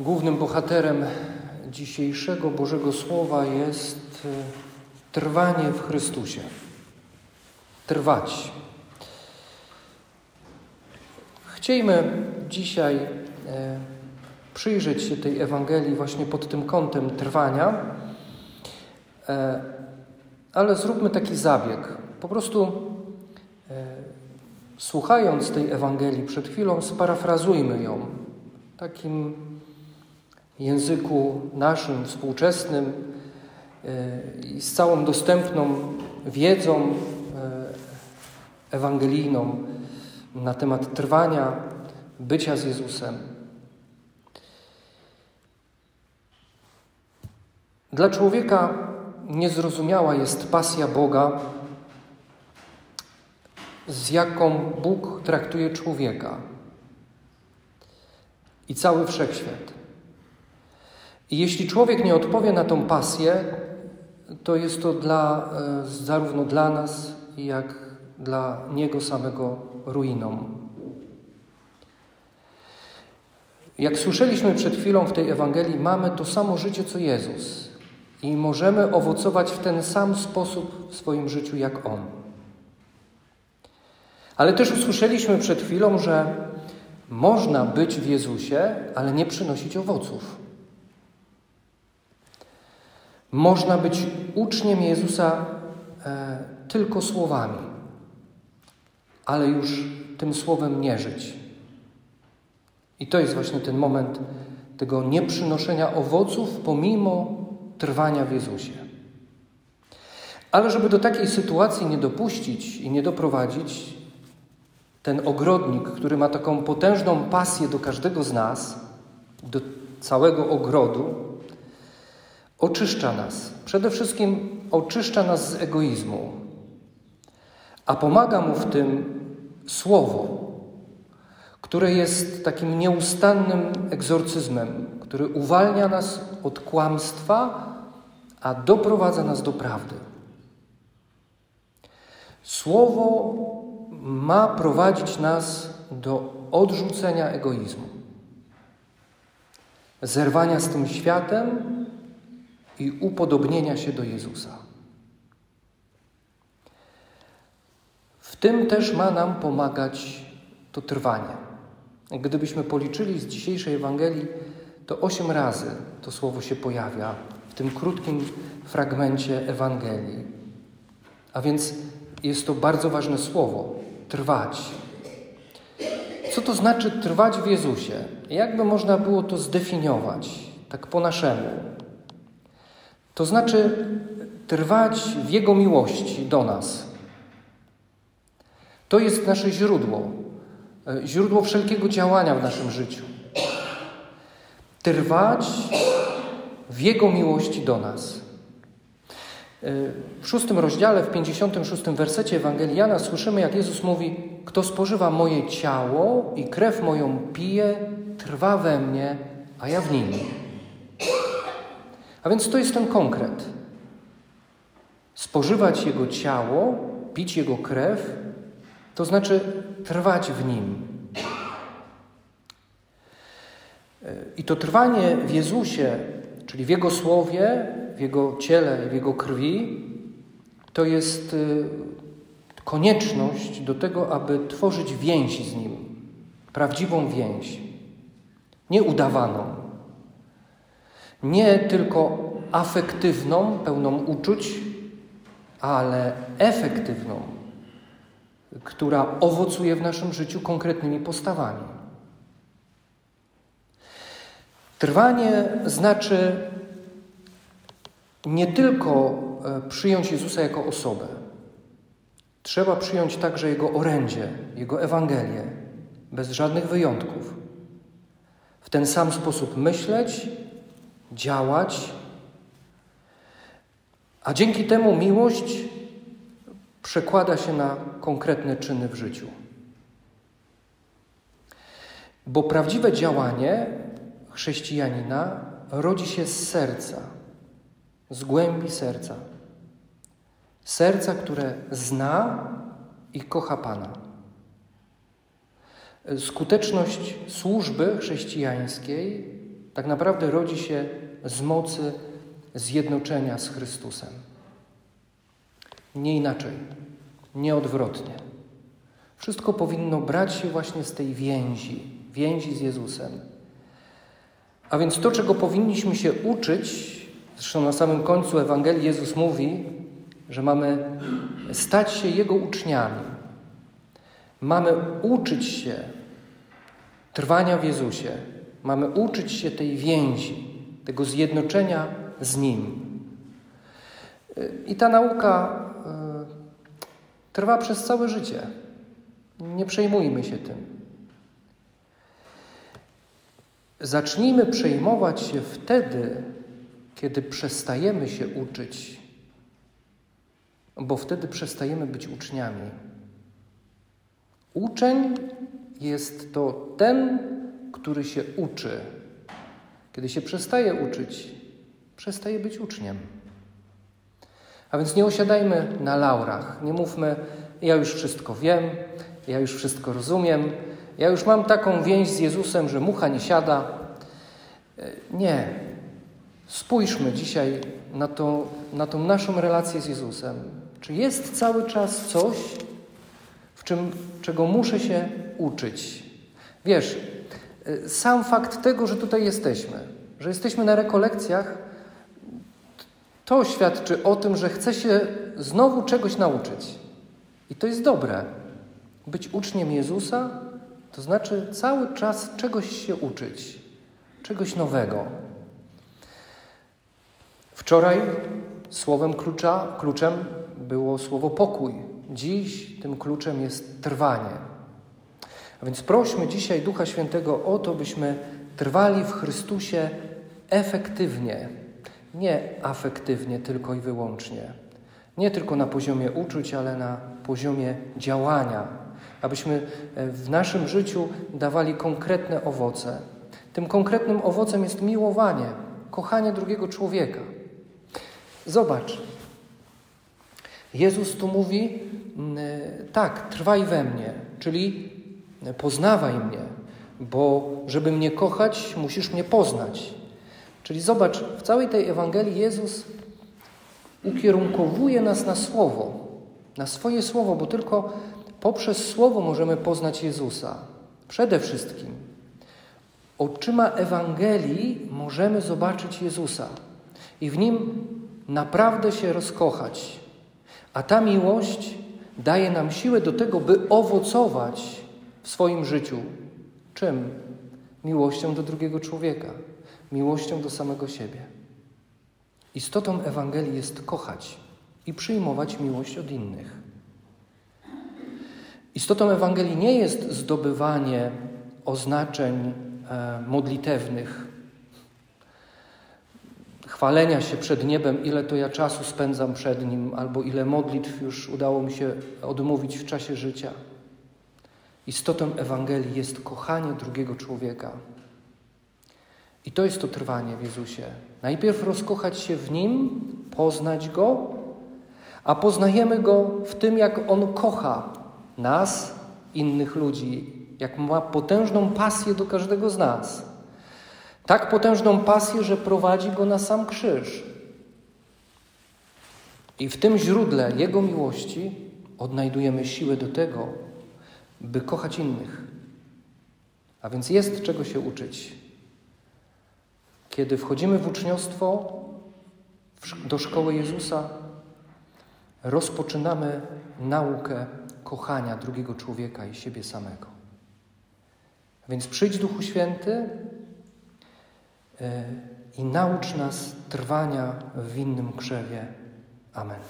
Głównym bohaterem dzisiejszego Bożego Słowa jest e, trwanie w Chrystusie. Trwać. Chciejmy dzisiaj e, przyjrzeć się tej Ewangelii właśnie pod tym kątem trwania, e, ale zróbmy taki zabieg. Po prostu słuchając tej Ewangelii przed chwilą, sparafrazujmy ją takim języku naszym, współczesnym e, i z całą dostępną wiedzą e, ewangelijną na temat trwania, bycia z Jezusem. Dla człowieka niezrozumiała jest pasja Boga, z jaką Bóg traktuje człowieka i cały wszechświat. I jeśli człowiek nie odpowie na tą pasję, to jest to dla, e, zarówno dla nas, jak dla niego samego ruiną. Jak słyszeliśmy przed chwilą w tej Ewangelii, mamy to samo życie co Jezus i możemy owocować w ten sam sposób w swoim życiu jak On. Ale też usłyszeliśmy przed chwilą, że można być w Jezusie, ale nie przynosić owoców. Można być uczniem Jezusa e, tylko słowami, ale już tym słowem nie żyć. I to jest właśnie ten moment tego nieprzynoszenia owoców pomimo trwania w Jezusie. Ale żeby do takiej sytuacji nie dopuścić i nie doprowadzić, ten ogrodnik, który ma taką potężną pasję do każdego z nas, do całego ogrodu, oczyszcza nas. Przede wszystkim oczyszcza nas z egoizmu, a pomaga mu w tym słowo, które jest takim nieustannym egzorcyzmem, który uwalnia nas od kłamstwa, a doprowadza nas do prawdy. Słowo ma prowadzić nas do odrzucenia egoizmu, zerwania z tym światem i upodobnienia się do Jezusa. W tym też ma nam pomagać to trwanie. Gdybyśmy policzyli z dzisiejszej Ewangelii, to osiem razy to słowo się pojawia w tym krótkim fragmencie Ewangelii. A więc jest to bardzo ważne słowo trwać. Co to znaczy trwać w Jezusie? Jakby można było to zdefiniować, tak po naszemu? To znaczy trwać w Jego miłości do nas. To jest nasze źródło, źródło wszelkiego działania w naszym życiu. Trwać w Jego miłości do nas. W szóstym rozdziale, w pięćdziesiątym szóstym wersecie Ewangelii Jana słyszymy, jak Jezus mówi: Kto spożywa moje ciało i krew moją pije, trwa we mnie, a ja w nim. A więc to jest ten konkret. Spożywać Jego ciało, pić Jego krew, to znaczy trwać w Nim. I to trwanie w Jezusie, czyli w Jego Słowie, w Jego ciele i w Jego krwi, to jest y, konieczność do tego, aby tworzyć więź z Nim, prawdziwą więź, nie udawaną, nie tylko afektywną, pełną uczuć, ale efektywną, która owocuje w naszym życiu konkretnymi postawami. Trwanie znaczy nie tylko e, przyjąć Jezusa jako osobę, trzeba przyjąć także Jego orędzie, Jego Ewangelię, bez żadnych wyjątków. W ten sam sposób myśleć, działać, a dzięki temu miłość przekłada się na konkretne czyny w życiu. Bo prawdziwe działanie chrześcijanina rodzi się z serca z głębi serca. Serca, które zna i kocha Pana. Skuteczność służby chrześcijańskiej tak naprawdę rodzi się z mocy zjednoczenia z Chrystusem. Nie inaczej, nie odwrotnie. Wszystko powinno brać się właśnie z tej więzi, więzi z Jezusem. A więc to, czego powinniśmy się uczyć, zresztą na samym końcu Ewangelii Jezus mówi, że mamy stać się Jego uczniami. Mamy uczyć się trwania w Jezusie. Mamy uczyć się tej więzi, tego zjednoczenia z Nim. I ta nauka y, trwa przez całe życie. Nie przejmujmy się tym. Zacznijmy przejmować się wtedy, kiedy przestajemy się uczyć, bo wtedy przestajemy być uczniami. Uczeń jest to ten, który się uczy. Kiedy się przestaje uczyć, przestaje być uczniem. A więc nie osiadajmy na laurach. Nie mówmy, ja już wszystko wiem, ja już wszystko rozumiem, ja już mam taką więź z Jezusem, że mucha nie siada. E, nie. Spójrzmy dzisiaj na, to, na tą naszą relację z Jezusem. Czy jest cały czas coś, w czym, czego muszę się uczyć? Wiesz, sam fakt tego, że tutaj jesteśmy, że jesteśmy na rekolekcjach, to świadczy o tym, że chcę się znowu czegoś nauczyć. I to jest dobre. Być uczniem Jezusa to znaczy cały czas czegoś się uczyć, czegoś nowego. Wczoraj słowem klucza, kluczem było słowo pokój. Dziś tym kluczem jest trwanie. A więc prośmy dzisiaj Ducha Świętego o to, byśmy trwali w Chrystusie efektywnie, nie afektywnie tylko i wyłącznie. Nie tylko na poziomie uczuć, ale na poziomie działania, abyśmy e, w naszym życiu dawali konkretne owoce. Tym konkretnym owocem jest miłowanie, kochanie drugiego człowieka. Zobacz, Jezus tu mówi: mm, e, tak, trwaj we mnie, czyli poznawaj mnie, bo żeby mnie kochać, musisz mnie poznać. Czyli zobacz, w całej tej Ewangelii Jezus ukierunkowuje nas na Słowo, na swoje Słowo, bo tylko poprzez Słowo możemy poznać Jezusa. Przede wszystkim oczyma Ewangelii możemy zobaczyć Jezusa i w nim naprawdę się rozkochać. A ta miłość daje nam siłę do tego, by owocować w swoim życiu. Czym? Miłością do drugiego człowieka, miłością do samego siebie. Istotą Ewangelii jest kochać i przyjmować miłość od innych. Istotą Ewangelii nie jest zdobywanie oznaczeń e, modlitewnych, chwalenia się przed niebem, ile to ja czasu spędzam przed nim, albo ile modlitw już udało mi się odmówić w czasie życia. Istotą Ewangelii jest kochanie drugiego człowieka. I to jest to trwanie w Jezusie. Najpierw rozkochać się w Nim, poznać Go, a poznajemy Go w tym, jak On kocha nas, innych ludzi, jak ma potężną pasję do każdego z nas. Tak potężną pasję, że prowadzi go na sam krzyż. I w tym źródle Jego miłości odnajdujemy siłę do tego, by kochać innych. A więc jest czego się uczyć. Kiedy wchodzimy w uczniostwo do szkoły Jezusa, rozpoczynamy naukę kochania drugiego człowieka i siebie samego. Więc przyjdź Duchu Święty e, i naucz nas trwania w innym krzewie. Amen.